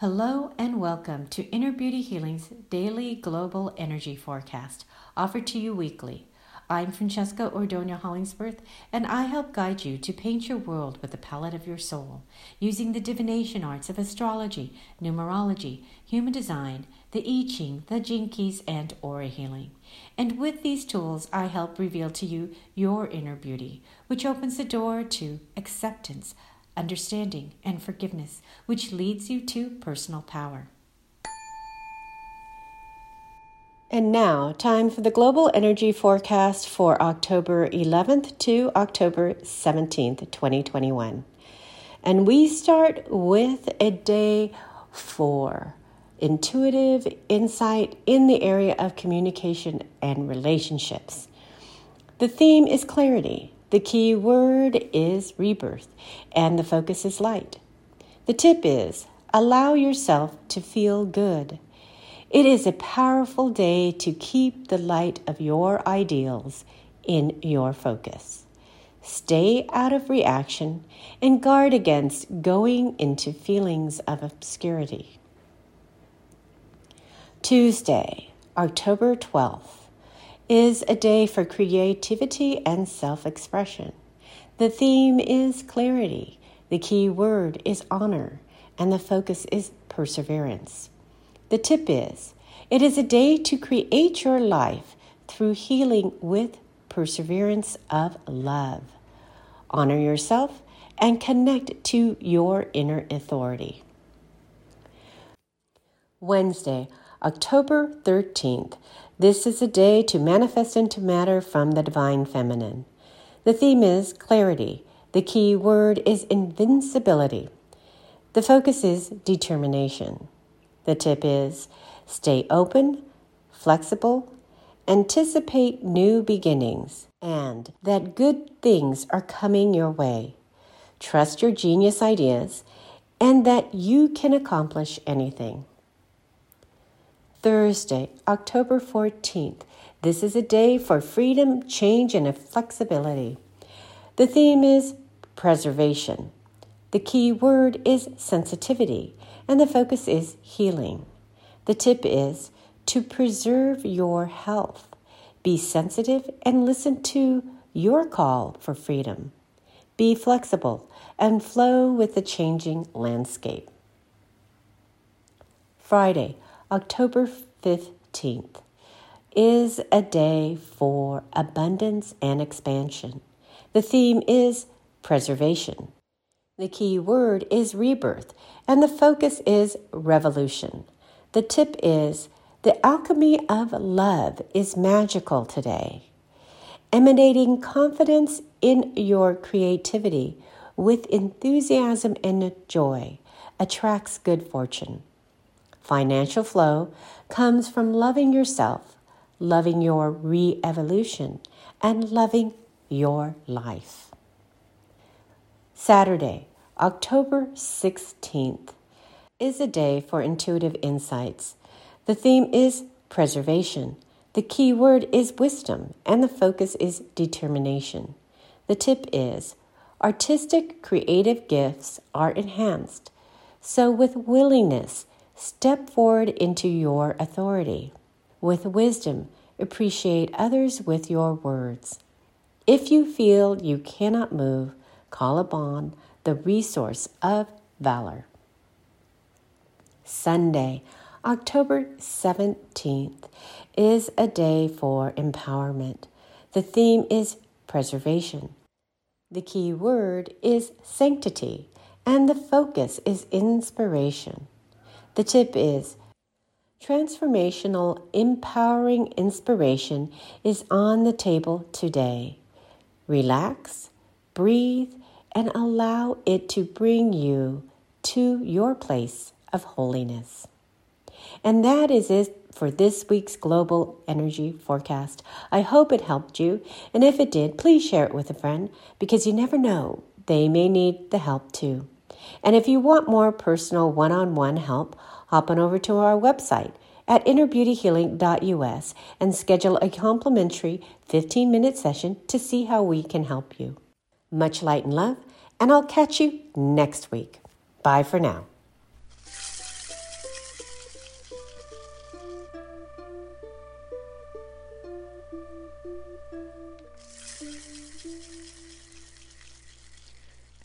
Hello and welcome to Inner Beauty Healing's daily global energy forecast, offered to you weekly. I'm Francesca Ordonia Hollingsworth, and I help guide you to paint your world with the palette of your soul, using the divination arts of astrology, numerology, human design, the I Ching, the Gene Keys, and aura healing. And with these tools, I help reveal to you your inner beauty, which opens the door to acceptance understanding, and forgiveness, which leads you to personal power. And now, time for the global energy forecast for October 11th to October 17th, 2021. And we start with a day four intuitive insight in the area of communication and relationships. The theme is clarity, the key word is rebirth, and the focus is light. The tip is allow yourself to feel good. It is a powerful day to keep the light of your ideals in your focus. Stay out of reaction and guard against going into feelings of obscurity. Tuesday, October 12th is a day for creativity and self expression. The theme is clarity, the key word is honor, and the focus is perseverance. The tip is it is a day to create your life through healing with perseverance of love. Honor yourself and connect to your inner authority. Wednesday, October 13th this is a day to manifest into matter from the divine feminine. The theme is clarity. The key word is invincibility. The focus is determination. The tip is stay open, flexible, anticipate new beginnings, and that good things are coming your way. Trust your genius ideas and that you can accomplish anything. Thursday, October 14th. This is a day for freedom, change, and flexibility. The theme is preservation. The key word is sensitivity, and the focus is healing. The tip is to preserve your health. Be sensitive and listen to your call for freedom. Be flexible and flow with the changing landscape. Friday, October 15th is a day for abundance and expansion. The theme is preservation. The key word is rebirth, and the focus is revolution. The tip is the alchemy of love is magical today, emanating confidence in your creativity with enthusiasm and joy attracts good fortune. Financial flow comes from loving yourself, loving your re evolution, and loving your life. Saturday, October 16th, is a day for intuitive insights. The theme is preservation. The key word is wisdom, and the focus is determination. The tip is artistic creative gifts are enhanced. So, with willingness, Step forward into your authority. With wisdom, appreciate others with your words. If you feel you cannot move, call upon the resource of valor. Sunday, October 17th, is a day for empowerment. The theme is preservation. The key word is sanctity, and the focus is inspiration. The tip is transformational, empowering inspiration is on the table today. Relax, breathe, and allow it to bring you to your place of holiness. And that is it for this week's global energy forecast. I hope it helped you, and if it did, please share it with a friend because you never know, they may need the help too. And if you want more personal one on one help, hop on over to our website at innerbeautyhealing.us and schedule a complimentary 15 minute session to see how we can help you. Much light and love, and I'll catch you next week. Bye for now. Thank you.